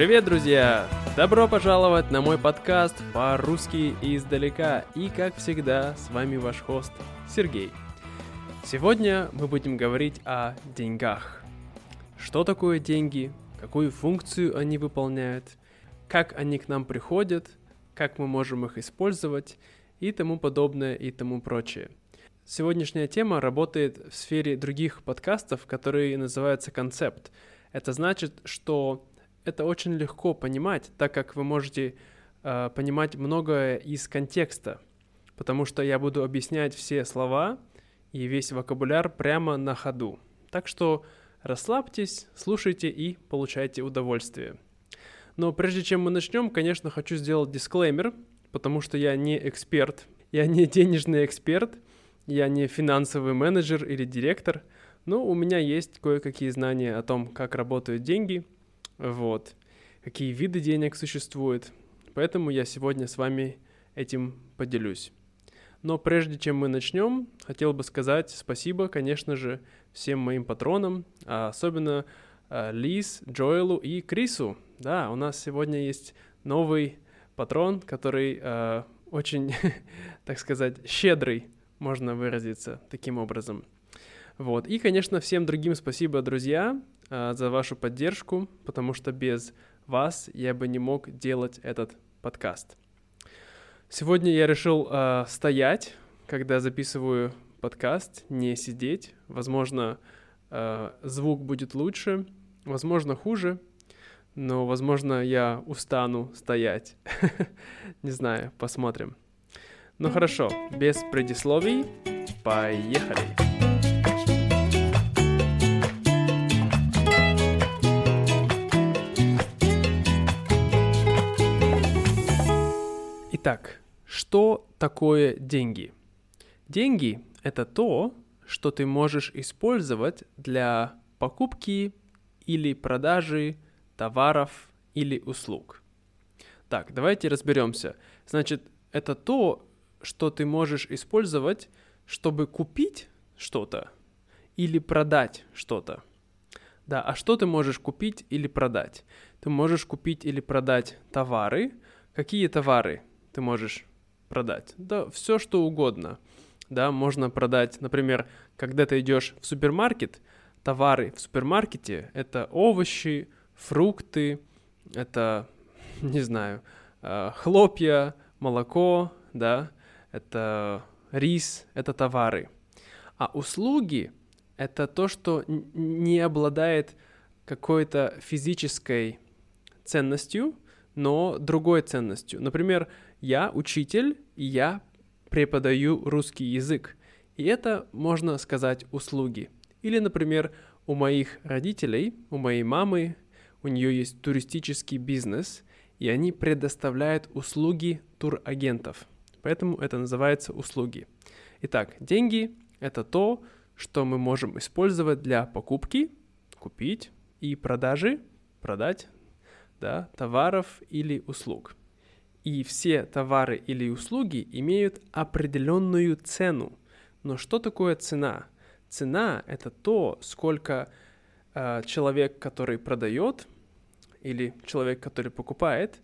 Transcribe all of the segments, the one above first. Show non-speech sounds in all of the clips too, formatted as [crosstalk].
Привет, друзья! Добро пожаловать на мой подкаст по-русски издалека. И, как всегда, с вами ваш хост Сергей. Сегодня мы будем говорить о деньгах. Что такое деньги, какую функцию они выполняют, как они к нам приходят, как мы можем их использовать и тому подобное и тому прочее. Сегодняшняя тема работает в сфере других подкастов, которые называются концепт. Это значит, что это очень легко понимать, так как вы можете э, понимать многое из контекста, потому что я буду объяснять все слова и весь вокабуляр прямо на ходу. Так что расслабьтесь, слушайте и получайте удовольствие. Но прежде чем мы начнем, конечно, хочу сделать дисклеймер, потому что я не эксперт, я не денежный эксперт, я не финансовый менеджер или директор, но у меня есть кое-какие знания о том, как работают деньги – вот, какие виды денег существуют. Поэтому я сегодня с вами этим поделюсь. Но прежде чем мы начнем, хотел бы сказать спасибо, конечно же, всем моим патронам, а особенно э, Лиз, Джоэлу и Крису. Да, у нас сегодня есть новый патрон, который э, очень, [laughs] так сказать, щедрый, можно выразиться таким образом. Вот. И, конечно, всем другим спасибо, друзья. Э, за вашу поддержку, потому что без вас я бы не мог делать этот подкаст. Сегодня я решил э, стоять, когда записываю подкаст, не сидеть. Возможно, э, звук будет лучше, возможно, хуже, но, возможно, я устану стоять. [laughs] Не знаю, посмотрим. Ну хорошо, без предисловий, поехали! Итак, что такое деньги? Деньги — это то, что ты можешь использовать для покупки или продажи товаров или услуг. Так, давайте разберемся. Значит, это то, что ты можешь использовать, чтобы купить что-то или продать что-то. Да, а что ты можешь купить или продать? Ты можешь купить или продать товары. Какие товары? Ты можешь продать? Да, все что угодно. Да, можно продать, например, когда ты идешь в супермаркет, товары в супермаркете это овощи, фрукты, это, [laughs] не знаю, э, хлопья, молоко, да, это рис, это товары. А услуги — это то, что не обладает какой-то физической ценностью, но другой ценностью. Например, я учитель, и я преподаю русский язык. И это, можно сказать, услуги. Или, например, у моих родителей, у моей мамы, у нее есть туристический бизнес, и они предоставляют услуги турагентов. Поэтому это называется услуги. Итак, деньги — это то, что мы можем использовать для покупки, купить, и продажи, продать, да, товаров или услуг и все товары или услуги имеют определенную цену. Но что такое цена? Цена это то, сколько э, человек, который продает, или человек, который покупает,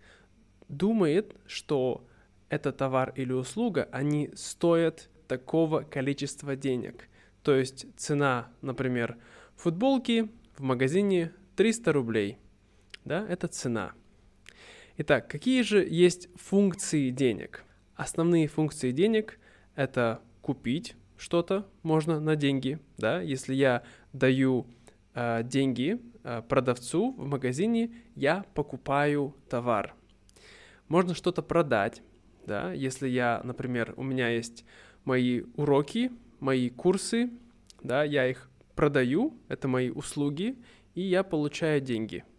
думает, что этот товар или услуга, они стоят такого количества денег. То есть цена, например, футболки в магазине 300 рублей. Да, это цена. Итак, какие же есть функции денег? Основные функции денег — это купить что-то можно на деньги, да, если я даю э, деньги э, продавцу в магазине, я покупаю товар. Можно что-то продать, да, если я, например, у меня есть мои уроки, мои курсы, да, я их продаю, это мои услуги, и я получаю деньги —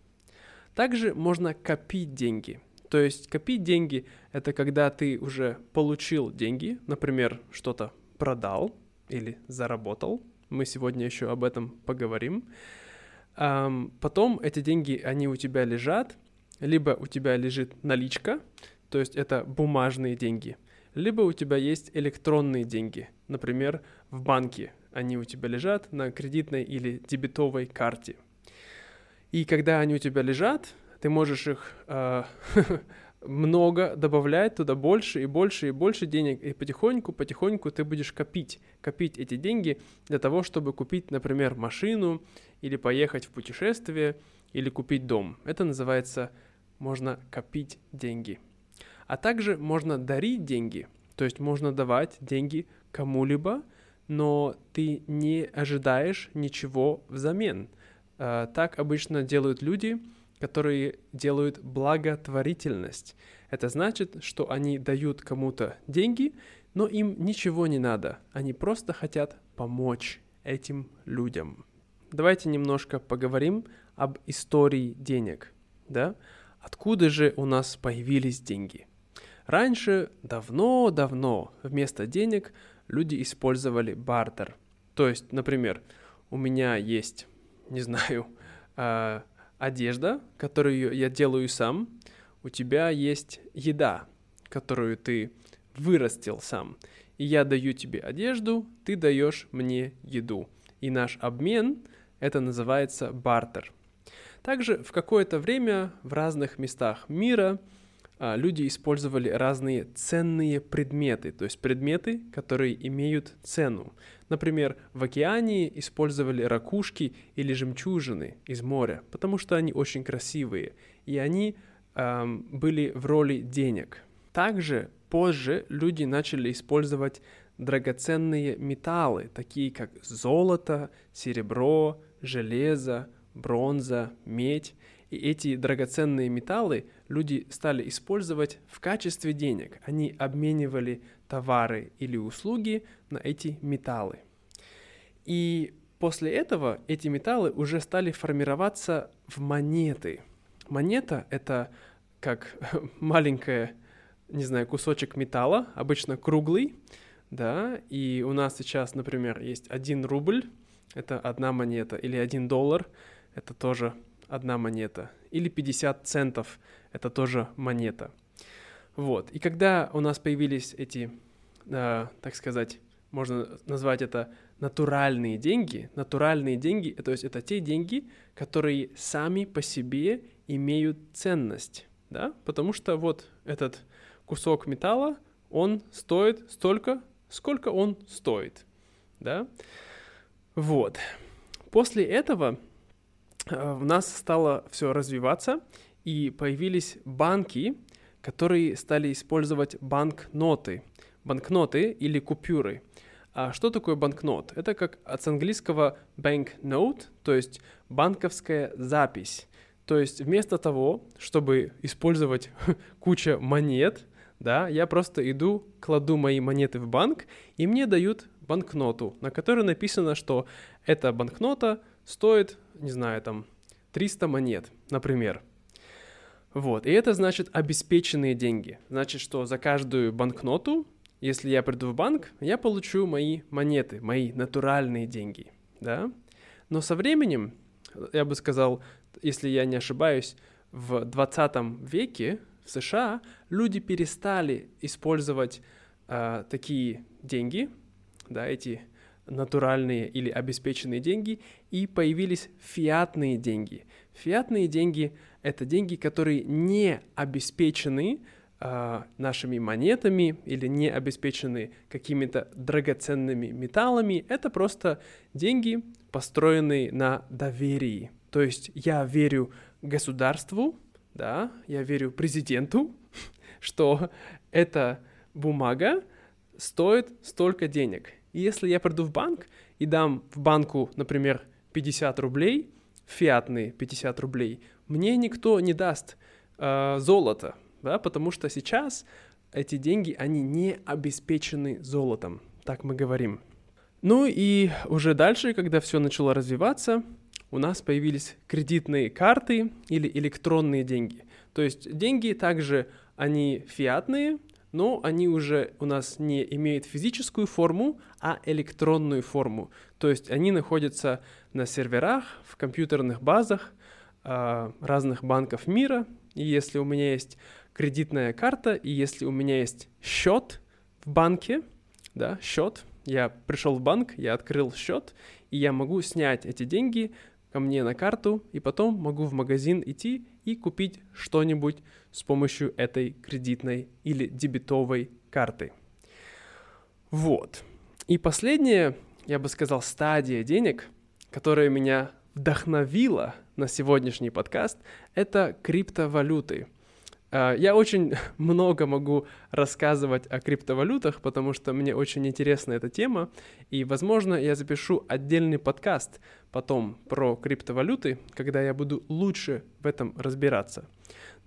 также можно копить деньги. То есть копить деньги — это когда ты уже получил деньги, например, что-то продал или заработал. Мы сегодня еще об этом поговорим. Потом эти деньги, они у тебя лежат, либо у тебя лежит наличка, то есть это бумажные деньги, либо у тебя есть электронные деньги, например, в банке. Они у тебя лежат на кредитной или дебетовой карте — и когда они у тебя лежат, ты можешь их э, [laughs] много добавлять туда больше и больше и больше денег, и потихоньку, потихоньку ты будешь копить, копить эти деньги для того, чтобы купить, например, машину или поехать в путешествие или купить дом. Это называется, можно копить деньги. А также можно дарить деньги, то есть можно давать деньги кому-либо, но ты не ожидаешь ничего взамен. А, так обычно делают люди, которые делают благотворительность. Это значит, что они дают кому-то деньги, но им ничего не надо. Они просто хотят помочь этим людям. Давайте немножко поговорим об истории денег. Да? Откуда же у нас появились деньги? Раньше, давно-давно, вместо денег люди использовали бартер. То есть, например, у меня есть, не знаю, а, одежда, которую я делаю сам, у тебя есть еда, которую ты вырастил сам. И я даю тебе одежду, ты даешь мне еду. И наш обмен, это называется бартер. Также в какое-то время в разных местах мира люди использовали разные ценные предметы, то есть предметы, которые имеют цену. Например, в океане использовали ракушки или жемчужины из моря, потому что они очень красивые, и они эм, были в роли денег. Также позже люди начали использовать драгоценные металлы, такие как золото, серебро, железо, бронза, медь. И эти драгоценные металлы люди стали использовать в качестве денег. Они обменивали товары или услуги на эти металлы. И после этого эти металлы уже стали формироваться в монеты. Монета — это как [laughs] маленькая, не знаю, кусочек металла, обычно круглый, да, и у нас сейчас, например, есть один рубль, это одна монета, или один доллар, это тоже одна монета. Или 50 центов, это тоже монета. Вот. И когда у нас появились эти, э, так сказать, можно назвать это натуральные деньги, натуральные деньги, то есть это те деньги, которые сами по себе имеют ценность, да, потому что вот этот кусок металла, он стоит столько, сколько он стоит, да. Вот. После этого в нас стало все развиваться, и появились банки, которые стали использовать банкноты. Банкноты или купюры. А что такое банкнот? Это как от английского banknote, то есть банковская запись. То есть вместо того, чтобы использовать [laughs] куча монет, да, я просто иду, кладу мои монеты в банк, и мне дают банкноту, на которой написано, что эта банкнота стоит, не знаю, там 300 монет, например. Вот, и это значит обеспеченные деньги. Значит, что за каждую банкноту, если я приду в банк, я получу мои монеты, мои натуральные деньги, да. Но со временем, я бы сказал, если я не ошибаюсь, в 20 веке в США люди перестали использовать э, такие деньги, да, эти натуральные или обеспеченные деньги, и появились фиатные деньги. Фиатные деньги — это деньги, которые не обеспечены э, нашими монетами или не обеспечены какими-то драгоценными металлами. Это просто деньги, построенные на доверии. То есть я верю государству, да, я верю президенту, [laughs] что эта бумага стоит столько денег. И если я приду в банк и дам в банку, например, 50 рублей, фиатные 50 рублей, мне никто не даст э, золото, да, потому что сейчас эти деньги, они не обеспечены золотом, так мы говорим. Ну и уже дальше, когда все начало развиваться, у нас появились кредитные карты или электронные деньги. То есть деньги также, они фиатные, но они уже у нас не имеют физическую форму, а электронную форму. То есть они находятся на серверах, в компьютерных базах э, разных банков мира. И если у меня есть кредитная карта, и если у меня есть счет в банке, да, счет, я пришел в банк, я открыл счет, и я могу снять эти деньги ко мне на карту, и потом могу в магазин идти и купить что-нибудь с помощью этой кредитной или дебетовой карты. Вот. И последняя, я бы сказал, стадия денег, которая меня вдохновила на сегодняшний подкаст, это криптовалюты – а, я очень [laughs] много могу рассказывать о криптовалютах, потому что мне очень интересна эта тема, и, возможно, я запишу отдельный подкаст потом про криптовалюты, когда я буду лучше в этом разбираться.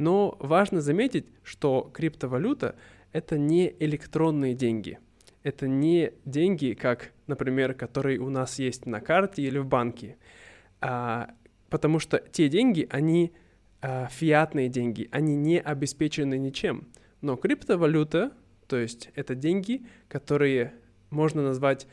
Но важно заметить, что криптовалюта — это не электронные деньги. Это не деньги, как, например, которые у нас есть на карте или в банке, а, потому что те деньги, они э, фиатные деньги, они не обеспечены ничем. Но криптовалюта, то есть это деньги, которые можно назвать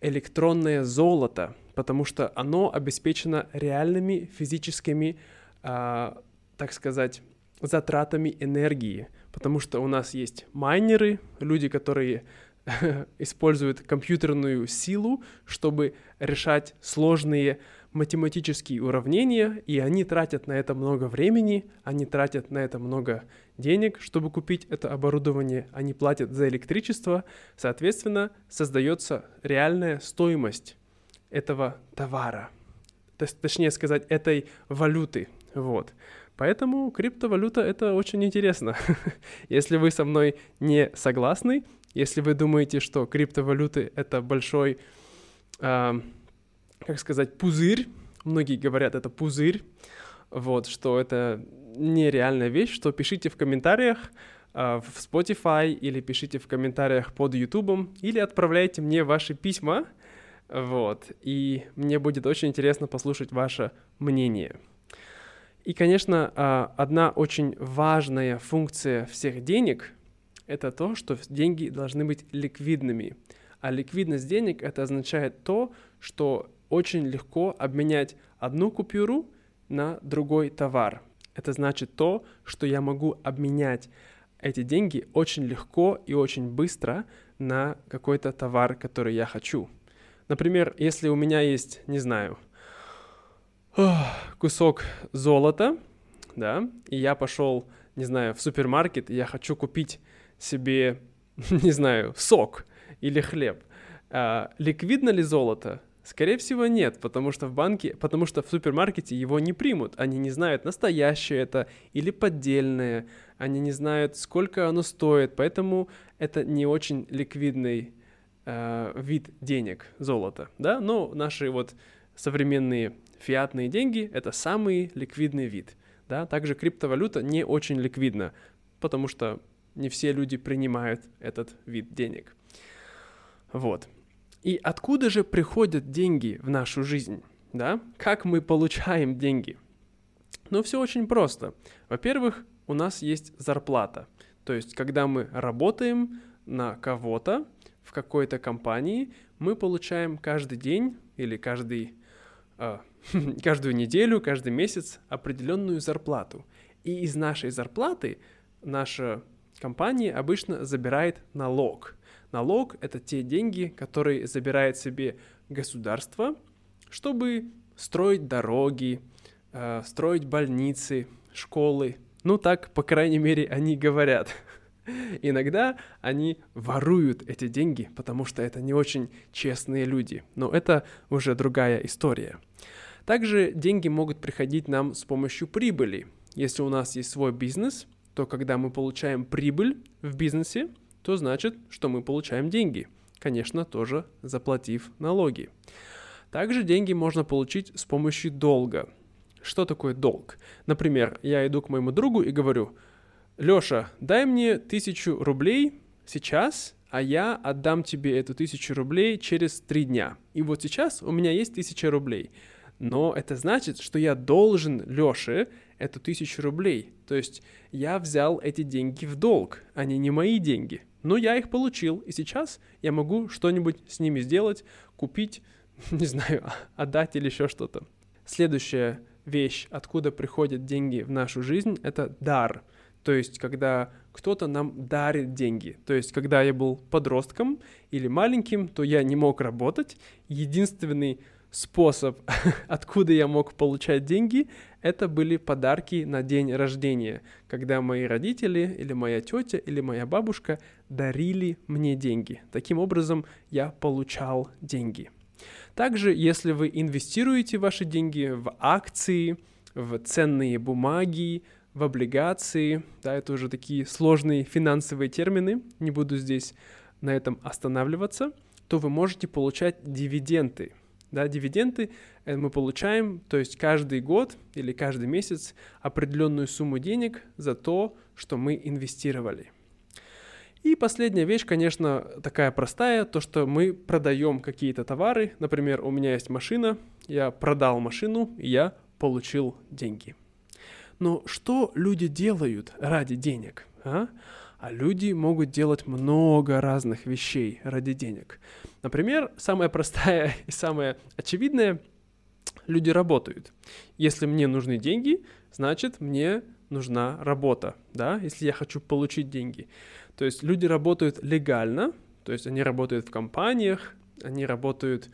электронное золото, потому что оно обеспечено реальными физическими, э, так сказать, затратами энергии, потому что у нас есть майнеры, люди, которые [laughs] используют компьютерную силу, чтобы решать сложные математические уравнения, и они тратят на это много времени, они тратят на это много денег, чтобы купить это оборудование, они платят за электричество, соответственно, создается реальная стоимость этого товара, точнее сказать, этой валюты, вот. Поэтому криптовалюта это очень интересно. [laughs] если вы со мной не согласны, если вы думаете, что криптовалюты это большой э, как сказать, пузырь. Многие говорят, это пузырь. Вот, что это нереальная вещь, что пишите в комментариях э, в Spotify или пишите в комментариях под YouTube или отправляйте мне ваши письма. Вот, и мне будет очень интересно послушать ваше мнение. И, конечно, э, одна очень важная функция всех денег — это то, что деньги должны быть ликвидными. А ликвидность денег — это означает то, что очень легко обменять одну купюру на другой товар. Это значит то, что я могу обменять эти деньги очень легко и очень быстро на какой-то товар, который я хочу. Например, если у меня есть, не знаю, кусок золота, да, и я пошел, не знаю, в супермаркет, и я хочу купить себе, [laughs] не знаю, сок или хлеб. А, ликвидно ли золото? Скорее всего, нет, потому что в банке, потому что в супермаркете его не примут. Они не знают, настоящее это или поддельное. Они не знают, сколько оно стоит, поэтому это не очень ликвидный э, вид денег, золота, да. Но наши вот современные фиатные деньги это самый ликвидный вид, да. Также криптовалюта не очень ликвидна, потому что не все люди принимают этот вид денег. Вот. И откуда же приходят деньги в нашу жизнь? Да? Как мы получаем деньги? Ну, все очень просто. Во-первых, у нас есть зарплата. То есть, когда мы работаем на кого-то в какой-то компании, мы получаем каждый день или каждый, [laughs] каждую неделю, каждый месяц определенную зарплату. И из нашей зарплаты наша компания обычно забирает налог – Налог — это те деньги, которые забирает себе государство, чтобы строить дороги, э, строить больницы, школы. Ну так, по крайней мере, они говорят. Иногда они воруют эти деньги, потому что это не очень честные люди. Но это уже другая история. Также деньги могут приходить нам с помощью прибыли. Если у нас есть свой бизнес, то когда мы получаем прибыль в бизнесе, то значит, что мы получаем деньги. Конечно, тоже заплатив налоги. Также деньги можно получить с помощью долга. Что такое долг? Например, я иду к моему другу и говорю, Лёша, дай мне тысячу рублей сейчас, а я отдам тебе эту тысячу рублей через три дня. И вот сейчас у меня есть тысяча рублей. Но это значит, что я должен Лёше эту тысячу рублей. То есть я взял эти деньги в долг, они не мои деньги. Но я их получил, и сейчас я могу что-нибудь с ними сделать, купить, [laughs] не знаю, [laughs] отдать или еще что-то. Следующая вещь, откуда приходят деньги в нашу жизнь, это дар. То есть, когда кто-то нам дарит деньги. То есть, когда я был подростком или маленьким, то я не мог работать. Единственный способ, [laughs] откуда я мог получать деньги, это были подарки на день рождения, когда мои родители или моя тетя или моя бабушка дарили мне деньги. Таким образом, я получал деньги. Также, если вы инвестируете ваши деньги в акции, в ценные бумаги, в облигации, да, это уже такие сложные финансовые термины, не буду здесь на этом останавливаться, то вы можете получать дивиденды. Да, дивиденды э, мы получаем, то есть каждый год или каждый месяц определенную сумму денег за то, что мы инвестировали. И последняя вещь, конечно, такая простая, то, что мы продаем какие-то товары. Например, у меня есть машина, я продал машину, и я получил деньги. Но что люди делают ради денег? А? а люди могут делать много разных вещей ради денег. Например, самая простая [laughs] и самая очевидная – люди работают. Если мне нужны деньги, значит, мне нужна работа, да, если я хочу получить деньги. То есть люди работают легально, то есть они работают в компаниях, они работают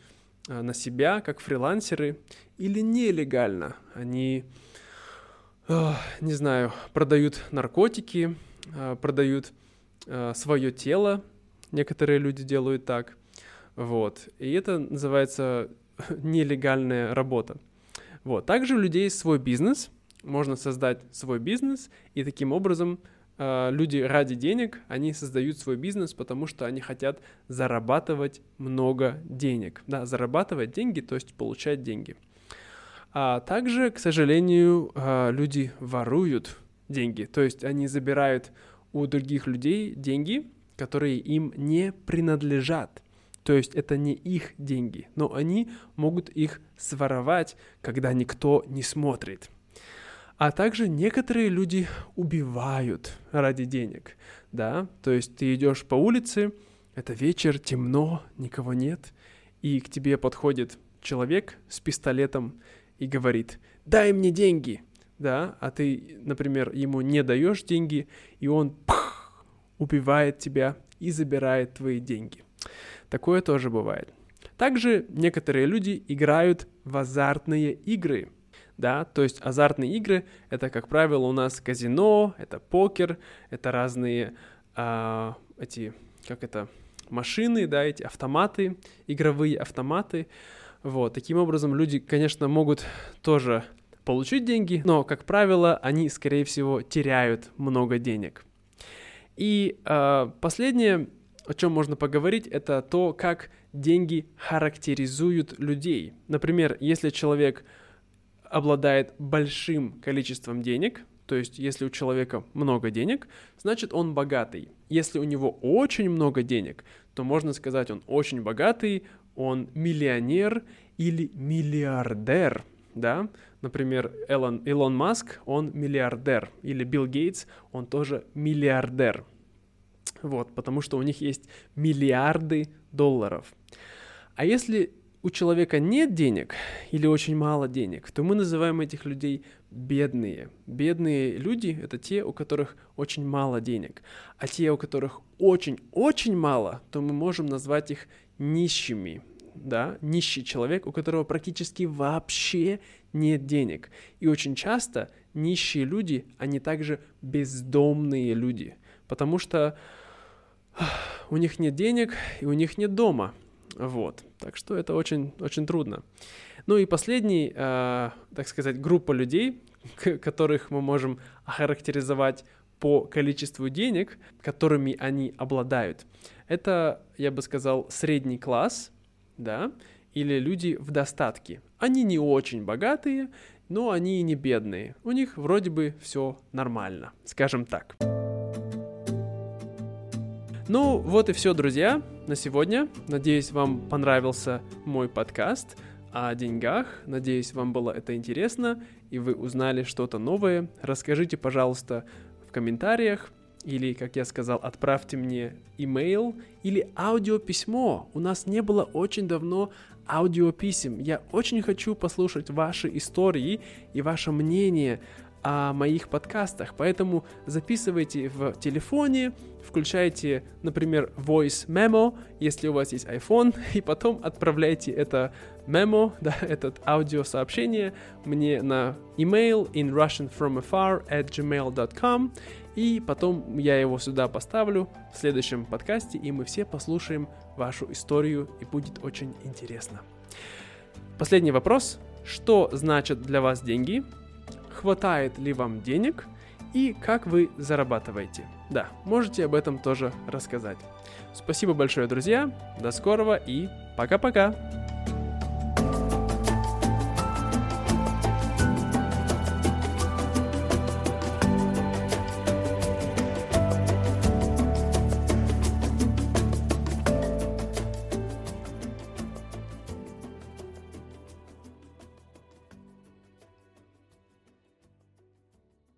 а, на себя как фрилансеры, или нелегально, они, не знаю, продают наркотики, э, продают э, свое тело, некоторые люди делают так, вот, и это называется [laughs] нелегальная работа. Вот. Также у людей свой бизнес, можно создать свой бизнес, и таким образом э, люди ради денег, они создают свой бизнес, потому что они хотят зарабатывать много денег. Да, зарабатывать деньги, то есть получать деньги. А также, к сожалению, э, люди воруют деньги, то есть они забирают у других людей деньги, которые им не принадлежат. То есть это не их деньги, но они могут их своровать, когда никто не смотрит. А также некоторые люди убивают ради денег, да, то есть ты идешь по улице, это вечер, темно, никого нет, и к тебе подходит человек с пистолетом и говорит, дай мне деньги, да, а ты, например, ему не даешь деньги, и он пх, убивает тебя и забирает твои деньги. Такое тоже бывает. Также некоторые люди играют в азартные игры. Да, то есть азартные игры это, как правило, у нас казино, это покер, это разные а, эти, как это, машины, да, эти автоматы, игровые автоматы. Вот, таким образом люди, конечно, могут тоже получить деньги, но, как правило, они, скорее всего, теряют много денег. И э, последнее, о чем можно поговорить, это то, как деньги характеризуют людей. Например, если человек обладает большим количеством денег, то есть если у человека много денег, значит он богатый. Если у него очень много денег, то можно сказать, он очень богатый, он миллионер или миллиардер, да? Например, Элон, Илон Маск, он миллиардер, или Билл Гейтс, он тоже миллиардер. Вот, потому что у них есть миллиарды долларов. А если у человека нет денег или очень мало денег, то мы называем этих людей бедные. Бедные люди — это те, у которых очень мало денег. А те, у которых очень-очень мало, то мы можем назвать их нищими. Да, нищий человек, у которого практически вообще нет денег. И очень часто нищие люди, они также бездомные люди, потому что у них нет денег и у них нет дома. Вот, так что это очень, очень трудно. Ну и последний, э, так сказать, группа людей, [laughs] которых мы можем охарактеризовать по количеству денег, которыми они обладают. Это, я бы сказал, средний класс, да, или люди в достатке. Они не очень богатые, но они и не бедные. У них вроде бы все нормально, скажем так. Ну, вот и все, друзья, на сегодня. Надеюсь, вам понравился мой подкаст о деньгах. Надеюсь, вам было это интересно, и вы узнали что-то новое. Расскажите, пожалуйста, в комментариях, или, как я сказал, отправьте мне имейл или аудиописьмо. У нас не было очень давно аудиописем. Я очень хочу послушать ваши истории и ваше мнение о моих подкастах, поэтому записывайте в телефоне, включайте, например, Voice Memo, если у вас есть iPhone, [laughs] и потом отправляйте это memo, [laughs] да, этот аудиосообщение мне на email in Russian from afar at gmail.com, и потом я его сюда поставлю в следующем подкасте, и мы все послушаем вашу историю, и будет очень интересно. Последний вопрос. Что значит для вас деньги? Хватает ли вам денег? И как вы зарабатываете? Да, можете об этом тоже рассказать. Спасибо большое, друзья. До скорого и пока-пока.